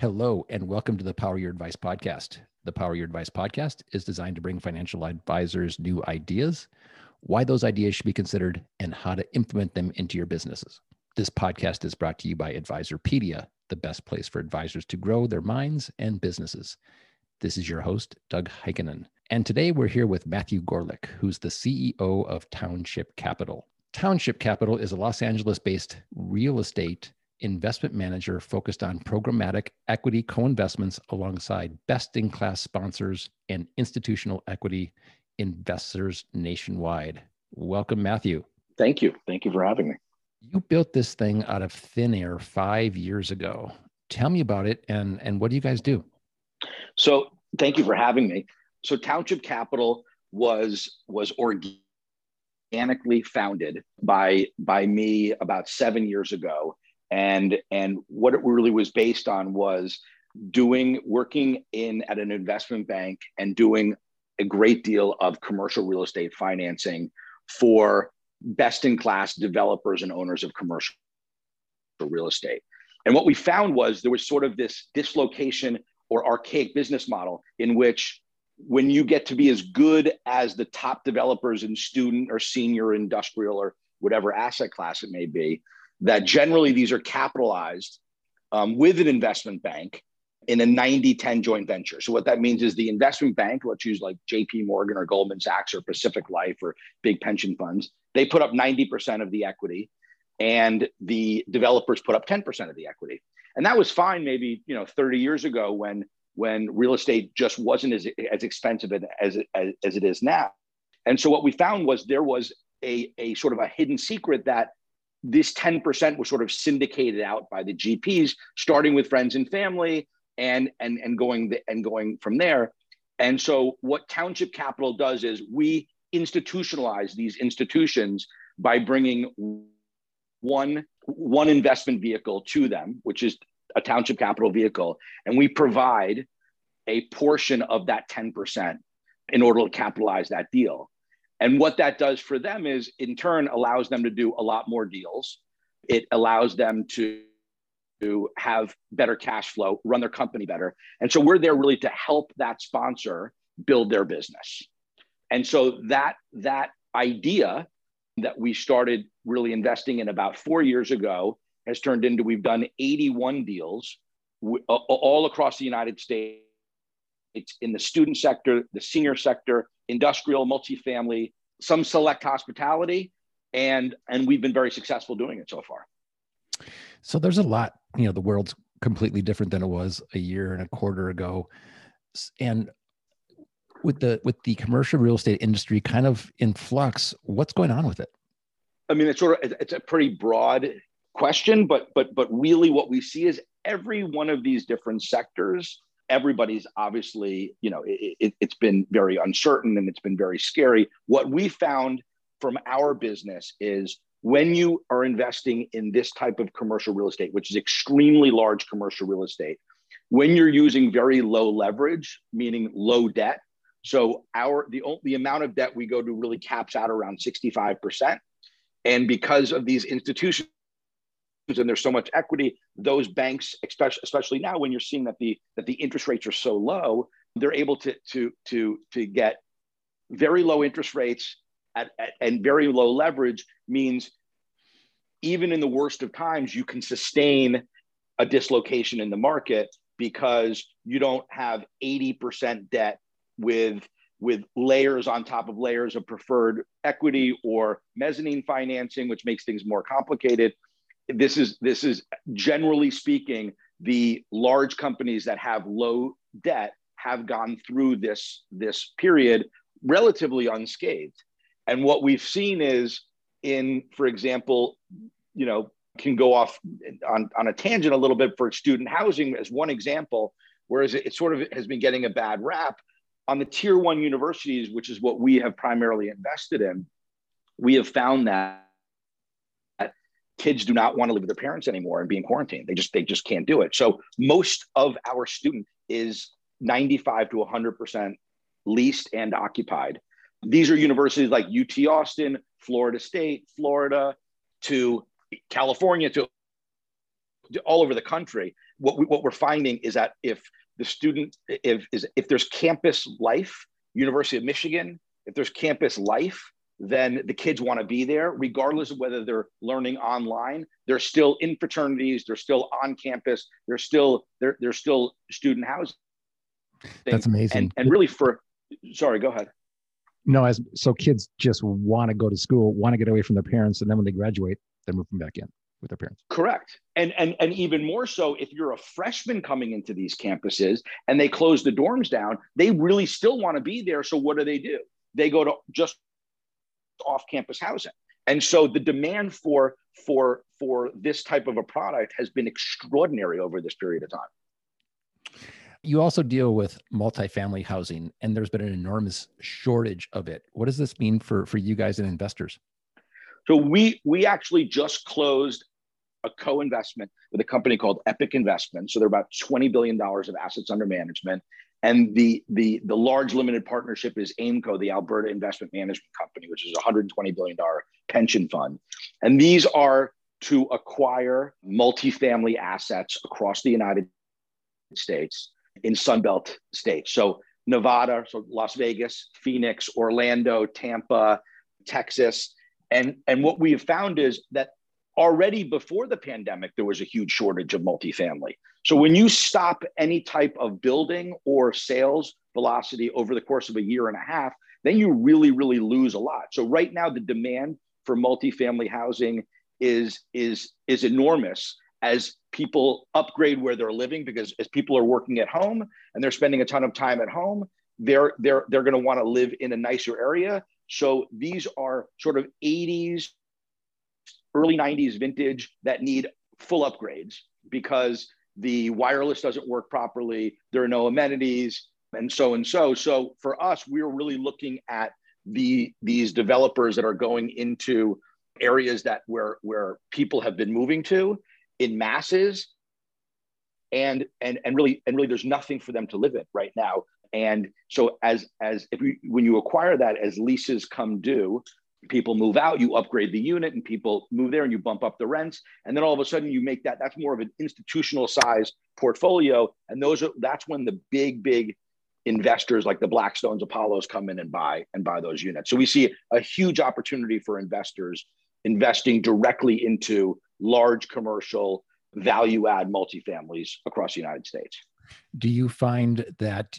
Hello, and welcome to the Power Your Advice podcast. The Power Your Advice podcast is designed to bring financial advisors new ideas, why those ideas should be considered, and how to implement them into your businesses. This podcast is brought to you by Advisorpedia, the best place for advisors to grow their minds and businesses. This is your host, Doug Heikkinen. And today we're here with Matthew Gorlick, who's the CEO of Township Capital. Township Capital is a Los Angeles based real estate investment manager focused on programmatic equity co investments alongside best in class sponsors and institutional equity investors nationwide. Welcome, Matthew. Thank you. Thank you for having me. You built this thing out of thin air five years ago. Tell me about it and, and what do you guys do? So, thank you for having me. So, Township Capital was was organically founded by by me about seven years ago and and what it really was based on was doing working in at an investment bank and doing a great deal of commercial real estate financing for best in class developers and owners of commercial real estate. And what we found was there was sort of this dislocation or archaic business model in which when you get to be as good as the top developers in student or senior industrial or whatever asset class it may be that generally these are capitalized um, with an investment bank in a 90 10 joint venture. So, what that means is the investment bank, let's use like JP Morgan or Goldman Sachs or Pacific Life or big pension funds, they put up 90% of the equity and the developers put up 10% of the equity. And that was fine maybe, you know, 30 years ago when when real estate just wasn't as, as expensive as, as, as it is now. And so what we found was there was a, a sort of a hidden secret that this 10% was sort of syndicated out by the GPs, starting with friends and family and, and, and, going, the, and going from there. And so, what Township Capital does is we institutionalize these institutions by bringing one, one investment vehicle to them, which is a Township Capital vehicle, and we provide a portion of that 10% in order to capitalize that deal. And what that does for them is, in turn, allows them to do a lot more deals. It allows them to, to have better cash flow, run their company better. And so we're there really to help that sponsor build their business. And so that that idea that we started really investing in about four years ago has turned into we've done 81 deals all across the United States it's in the student sector, the senior sector, industrial, multifamily, some select hospitality, and and we've been very successful doing it so far. So there's a lot, you know, the world's completely different than it was a year and a quarter ago, and with the with the commercial real estate industry kind of in flux, what's going on with it? I mean, it's sort of it's a pretty broad question, but but but really, what we see is every one of these different sectors everybody's obviously, you know, it, it, it's been very uncertain and it's been very scary. What we found from our business is when you are investing in this type of commercial real estate, which is extremely large commercial real estate, when you're using very low leverage, meaning low debt. So our the the amount of debt we go to really caps out around 65%. And because of these institutions and there's so much equity those banks especially, especially now when you're seeing that the that the interest rates are so low they're able to to to to get very low interest rates at, at, and very low leverage means even in the worst of times you can sustain a dislocation in the market because you don't have 80% debt with with layers on top of layers of preferred equity or mezzanine financing which makes things more complicated this is this is generally speaking the large companies that have low debt have gone through this this period relatively unscathed. And what we've seen is in for example you know can go off on, on a tangent a little bit for student housing as one example whereas it, it sort of has been getting a bad rap on the tier one universities which is what we have primarily invested in. We have found that kids do not want to live with their parents anymore and be in quarantine. They just they just can't do it. So most of our student is 95 to 100% leased and occupied. These are universities like UT Austin, Florida State, Florida, to California, to all over the country what we, what we're finding is that if the student if is if there's campus life, University of Michigan, if there's campus life, then the kids want to be there, regardless of whether they're learning online. They're still in fraternities. They're still on campus. They're still they're they're still student housing. That's amazing. And, and really, for sorry, go ahead. No, as so kids just want to go to school, want to get away from their parents, and then when they graduate, they're moving back in with their parents. Correct. And and and even more so if you're a freshman coming into these campuses and they close the dorms down, they really still want to be there. So what do they do? They go to just off-campus housing. And so the demand for for for this type of a product has been extraordinary over this period of time. You also deal with multifamily housing, and there's been an enormous shortage of it. What does this mean for for you guys and investors? So we we actually just closed a co-investment with a company called Epic Investments. So they're about twenty billion dollars of assets under management, and the, the, the large limited partnership is AIMCO, the Alberta Investment Management Company, which is a $120 billion pension fund. And these are to acquire multifamily assets across the United States in Sunbelt states. So Nevada, so Las Vegas, Phoenix, Orlando, Tampa, Texas. And, and what we have found is that already before the pandemic, there was a huge shortage of multifamily. So when you stop any type of building or sales velocity over the course of a year and a half, then you really, really lose a lot. So right now, the demand for multifamily housing is is is enormous as people upgrade where they're living because as people are working at home and they're spending a ton of time at home, they're they're they're going to want to live in a nicer area. So these are sort of 80s early 90s vintage that need full upgrades because the wireless doesn't work properly, there are no amenities, and so and so. So for us, we're really looking at the these developers that are going into areas that where where people have been moving to in masses and and and really and really there's nothing for them to live in right now and so as as if we when you acquire that as leases come due people move out, you upgrade the unit and people move there and you bump up the rents. And then all of a sudden you make that, that's more of an institutional size portfolio. And those are, that's when the big, big investors like the Blackstones, Apollos come in and buy and buy those units. So we see a huge opportunity for investors investing directly into large commercial value add multifamilies across the United States. Do you find that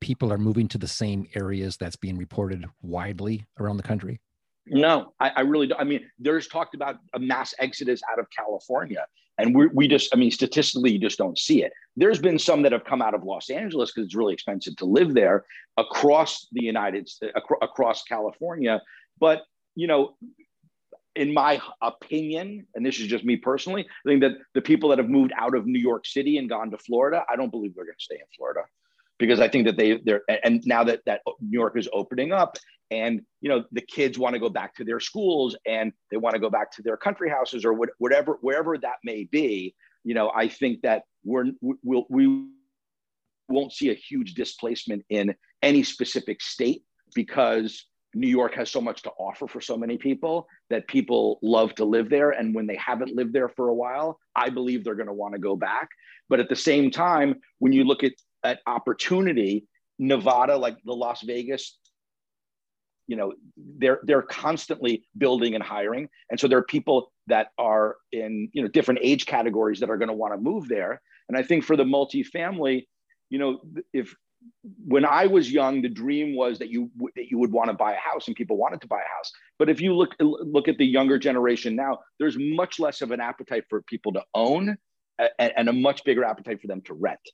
people are moving to the same areas that's being reported widely around the country? No, I, I, really don't. I mean, there's talked about a mass exodus out of California, and we we just, I mean, statistically, you just don't see it. There's been some that have come out of Los Angeles because it's really expensive to live there across the United States, uh, across California. But you know, in my opinion, and this is just me personally, I think that the people that have moved out of New York City and gone to Florida, I don't believe they're going to stay in Florida because I think that they they're and now that that New York is opening up and you know the kids want to go back to their schools and they want to go back to their country houses or whatever wherever that may be you know i think that we're we'll, we won't see a huge displacement in any specific state because new york has so much to offer for so many people that people love to live there. And when they haven't lived there for a while i believe they're going to want to go back. But at the same time when you look at at opportunity nevada like the las vegas you know they're they're constantly building and hiring. And so there are people that are in you know different age categories that are going to want to move there. And i think for the multifamily you know if when i was young the dream was that you that you would want to buy a house and people wanted to buy a house. But if you look look at the younger generation now there's much less of an appetite for people to own and, and a much bigger appetite for them to rent.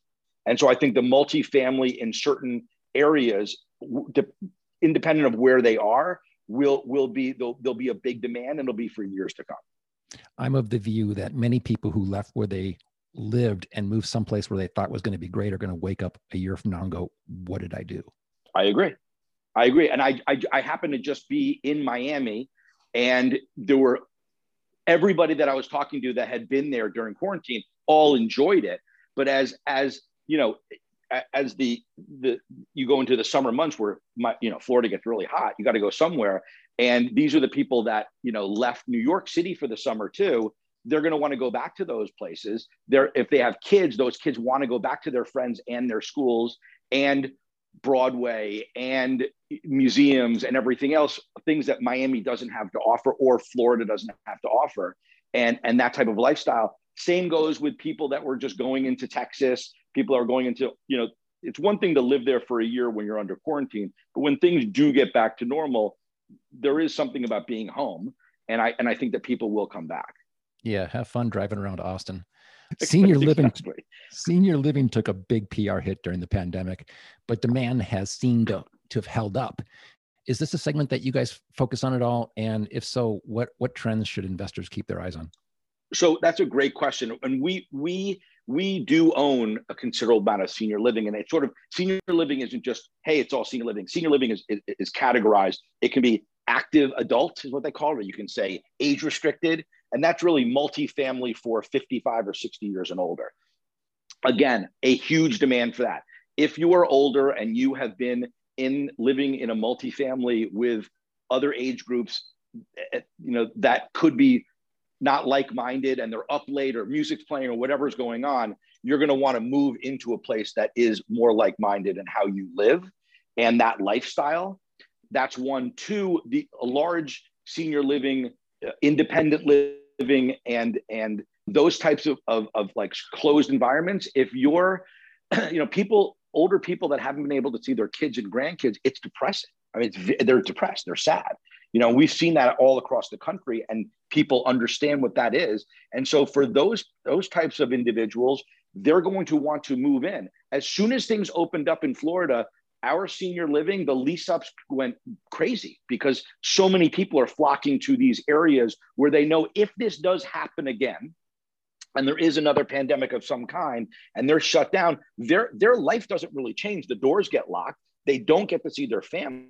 And so i think the multifamily in certain areas independent of where they are, will will be there'll, there'll be a big demand and it'll be for years to come. I'm of the view that many people who left where they lived and moved someplace where they thought was going to be great are going to wake up a year from now and go, "What did I do?" I agree. I agree, and I I, I happen to just be in Miami, and there were everybody that I was talking to that had been there during quarantine all enjoyed it. But as as you know, as the the you go into the summer months where my, you know Florida gets really hot, you got to go somewhere. And these are the people that you know left New York City for the summer too. they're going to want to go back to those places. They're, if they have kids, those kids want to go back to their friends and their schools and Broadway and museums and everything else, things that Miami doesn't have to offer or Florida doesn't have to offer. And, and that type of lifestyle. Same goes with people that were just going into Texas. People are going into, you know, it's one thing to live there for a year when you're under quarantine, but when things do get back to normal, there is something about being home. And I and I think that people will come back. Yeah, have fun driving around Austin. Senior living senior living took a big PR hit during the pandemic, but demand has seemed to, to have held up. Is this a segment that you guys focus on at all? And if so, what what trends should investors keep their eyes on? So that's a great question. And we we we do own a considerable amount of senior living, and it's sort of senior living isn't just hey, it's all senior living. Senior living is is, is categorized. It can be active adult is what they call it. You can say age restricted, and that's really multifamily for 55 or 60 years and older. Again, a huge demand for that. If you are older and you have been in living in a multifamily with other age groups, eh, you know that could be not like-minded and they're up late or music's playing or whatever's going on you're going to want to move into a place that is more like-minded and how you live and that lifestyle that's one. Two, the large senior living, uh, independent living, and and those types of, of, of like closed environments. If you're, you know, people, older people that haven't been able to see their kids and grandkids, it's depressing. I mean, they're depressed, they're sad. You know, we've seen that all across the country, and people understand what that is. And so, for those those types of individuals, they're going to want to move in. As soon as things opened up in Florida, our senior living, the lease ups went crazy because so many people are flocking to these areas where they know if this does happen again, and there is another pandemic of some kind, and they're shut down, their their life doesn't really change. The doors get locked. They don't get to see their family,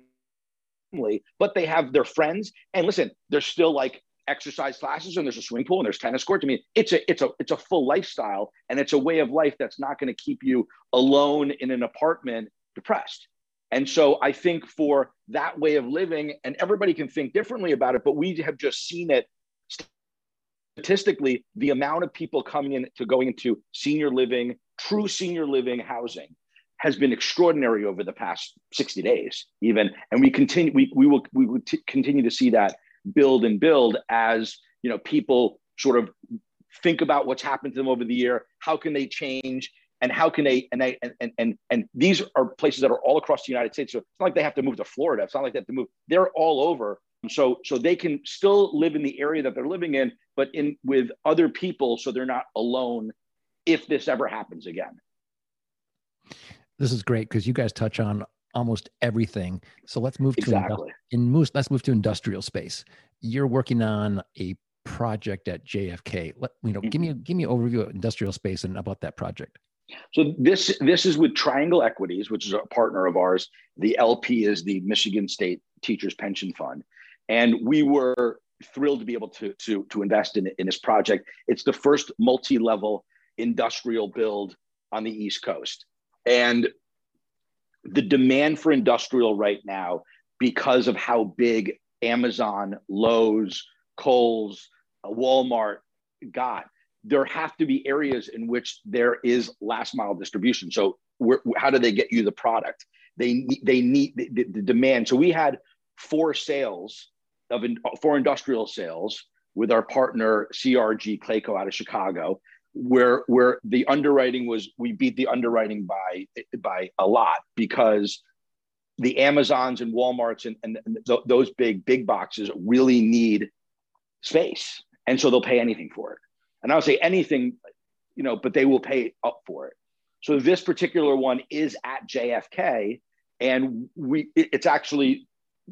but they have their friends. And listen, there's still like exercise classes and there's a swimming pool and there's tennis courts. I mean, it's a it's a it's a full lifestyle and it's a way of life that's not going to keep you alone in an apartment depressed. And so I think for that way of living, and everybody can think differently about it, but we have just seen it statistically the amount of people coming in to going into senior living, true senior living housing has been extraordinary over the past 60 days even. And we continue we, we will we will t- continue to see that build and build as you know people sort of think about what's happened to them over the year. How can they change? And how can they and they and, and and these are places that are all across the united states. So it's not like they have to move to florida. It's not like they have to move. They're all over. So so they can still live in the area that they're living in but in with other people so they're not alone if this ever happens again this is great because you guys touch on almost everything so let's move to exactly. in moose let's move to industrial space you're working on a project at jfk let you know mm-hmm. give me give me an overview of industrial space and about that project so this this is with Triangle Equities, which is a partner of ours. The LP is the Michigan State Teachers Pension Fund, and we were thrilled to be able to to to invest in in this project. It's the first multi-level industrial build on the East Coast, and the demand for industrial right now because of how big Amazon, Lowe's, Kohl's, uh, Walmart got there have to be areas in which there is last mile distribution. So how do they get you the product? They they need the, the demand. So we had four sales of four industrial sales with our partner CRG Clayco out of Chicago, where where the underwriting was we beat the underwriting by by a lot because the Amazons and WalMarts and, and, th- those big big boxes really need space, and so they'll pay anything for it and I'll say anything, you know, but they will pay up for it. So this particular one is at JFK, and we it's actually,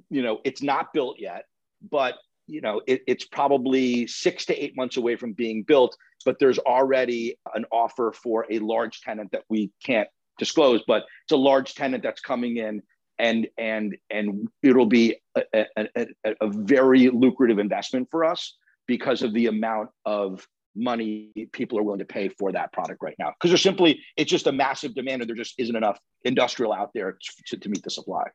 you know, it's not built yet, but you know, it, it's probably six to eight months away from being built. But there's already an offer for a large tenant that we can't disclose, but it's a large tenant that's coming in and and and it'll be a, a, a, a, very lucrative investment for us because of the amount of money people are willing to pay for that product right now because there's simply it's just a massive demand and there just isn't enough industrial out there to, to meet the supply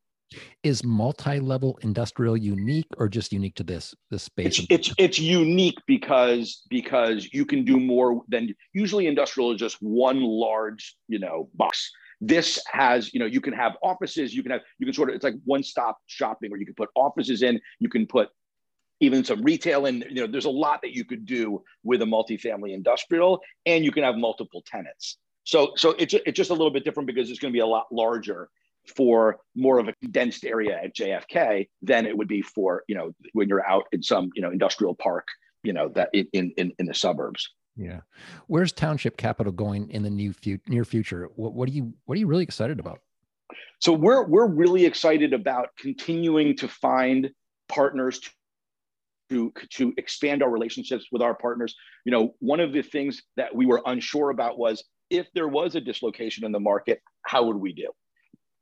Is multi-level industrial unique or just unique to this this space? It's, it's it's unique because because you can do more than usually industrial is just one large, you know, box. This has, you know, you can have offices, you can have, you can sort of, it's like one-stop shopping where you can put offices in, you can put even some retail in, you know, there's a lot that you could do with a multifamily industrial and you can have multiple tenants. So, so it's, it's just a little bit different because it's going to be a lot larger for more of a condensed area at JFK than it would be for, you know, when you're out in some, you know, industrial park, you know, that in, in, in the suburbs. Yeah. Where's township capital going in the new fu- near future? What, what are you, what are you really excited about? So we're, we're really excited about continuing to find partners to to, to expand our relationships with our partners. You know, one of the things that we were unsure about was if there was a dislocation in the market, how would we do?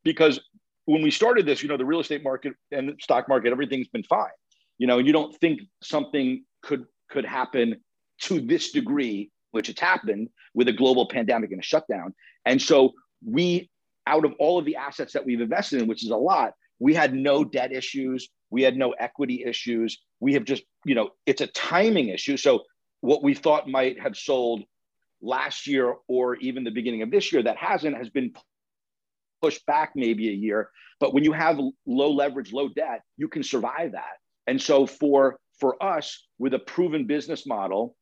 Because when we started this, you know, the real estate market and stock market, everything's been fine. You know, you don't think something could could happen to this degree, which it's happened with a global pandemic and a shutdown. And so we, out of all of the assets that we've invested in, which is a lot, we had no debt issues. We had no equity issues. We have just, you know, it's a timing issue. So what we thought might have sold last year or even the beginning of this year that hasn't has been pushed back maybe a year. But when you have low leverage, low debt, you can survive that. And so for for us, with a proven business model,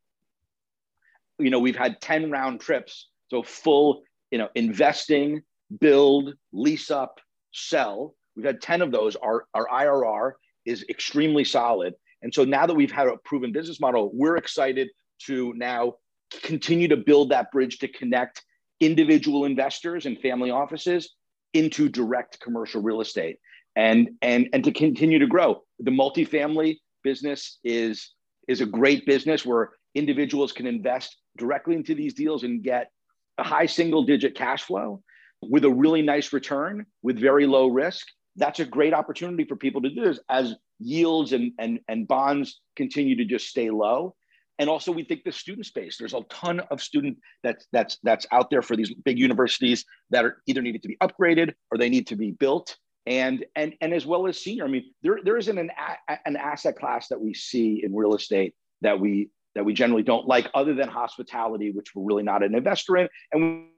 you know, we've had 10 round trips. So full, you know, investing, build, lease up, sell. We've had 10 of those. Our, our IRR is extremely solid. And so now that we've had a proven business model, we're excited to now continue to build that bridge to connect individual investors and family offices into direct commercial real estate and and and to continue to grow. The multifamily business is is a great business where individuals can invest directly into these deals and get a high single digit cash flow with a really nice return with very low risk. That's a great opportunity for people to do this as yields and, and, and bonds continue to just stay low and also we think the student space there's a ton of student that's that's that's out there for these big universities that are either needed to be upgraded or they need to be built. And and and as well as senior i mean there there isn't an an asset class that we see in real estate that we that we generally don't like other than hospitality which we're really not an investor in. And we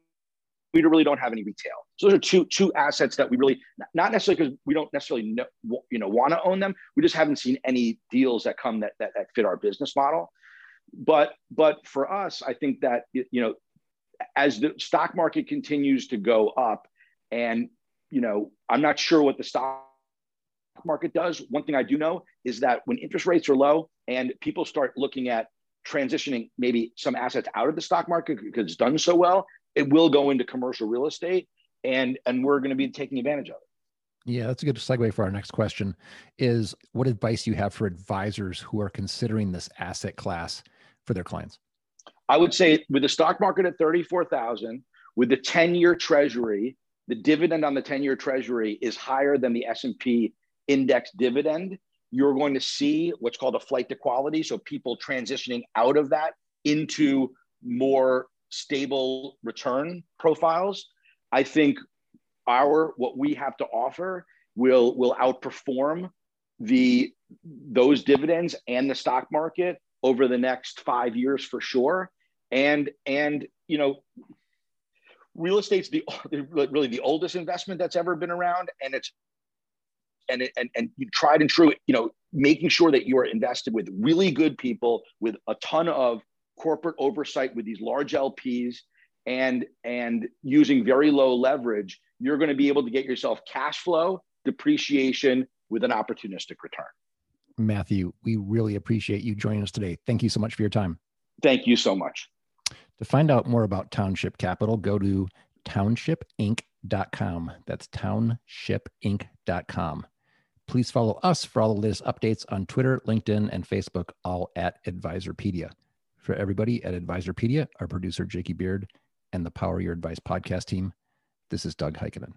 we really don't have any retail. So those are two two assets that we really not necessarily because we don't necessarily know, you know want to own them. We just haven't seen any deals that come that, that that fit our business model but but for us, I think that you know, as the stock market continues to go up, and you know, I'm not sure what the stock market does. One thing I do know is that when interest rates are low and people start looking at transitioning maybe some assets out of the stock market because it's done so well, it will go into commercial real estate, and and we're going to be taking advantage of it. Yeah, that's a good segue for our next question. Is what advice you have for advisors who are considering this asset class for their clients? I would say with the stock market at 34,000, with the 10-year treasury, the dividend on the 10-year treasury is higher than the S&P index dividend. You're going to see what's called a flight to quality, so people transitioning out of that into more stable return profiles. I think our what we have to offer will will outperform the those dividends and the stock market over the next five years for sure. And and you know, real estate's the really the oldest investment that's ever been around, and it's and and and tried and true. You know, making sure that you are invested with really good people with a ton of corporate oversight with these large LPs and and using very low leverage, you're going to be able to get yourself cash flow, depreciation with an opportunistic return. Matthew, we really appreciate you joining us today. Thank you so much for your time. Thank you so much. To find out more about Township Capital, go to townshipinc.com. That's townshipinc.com. Please follow us for all the latest updates on Twitter, LinkedIn, and Facebook, all at Advisorpedia. For everybody at Advisorpedia, our producer, Jakey Beard, and the Power Your Advice podcast team, this is Doug Heikkinen.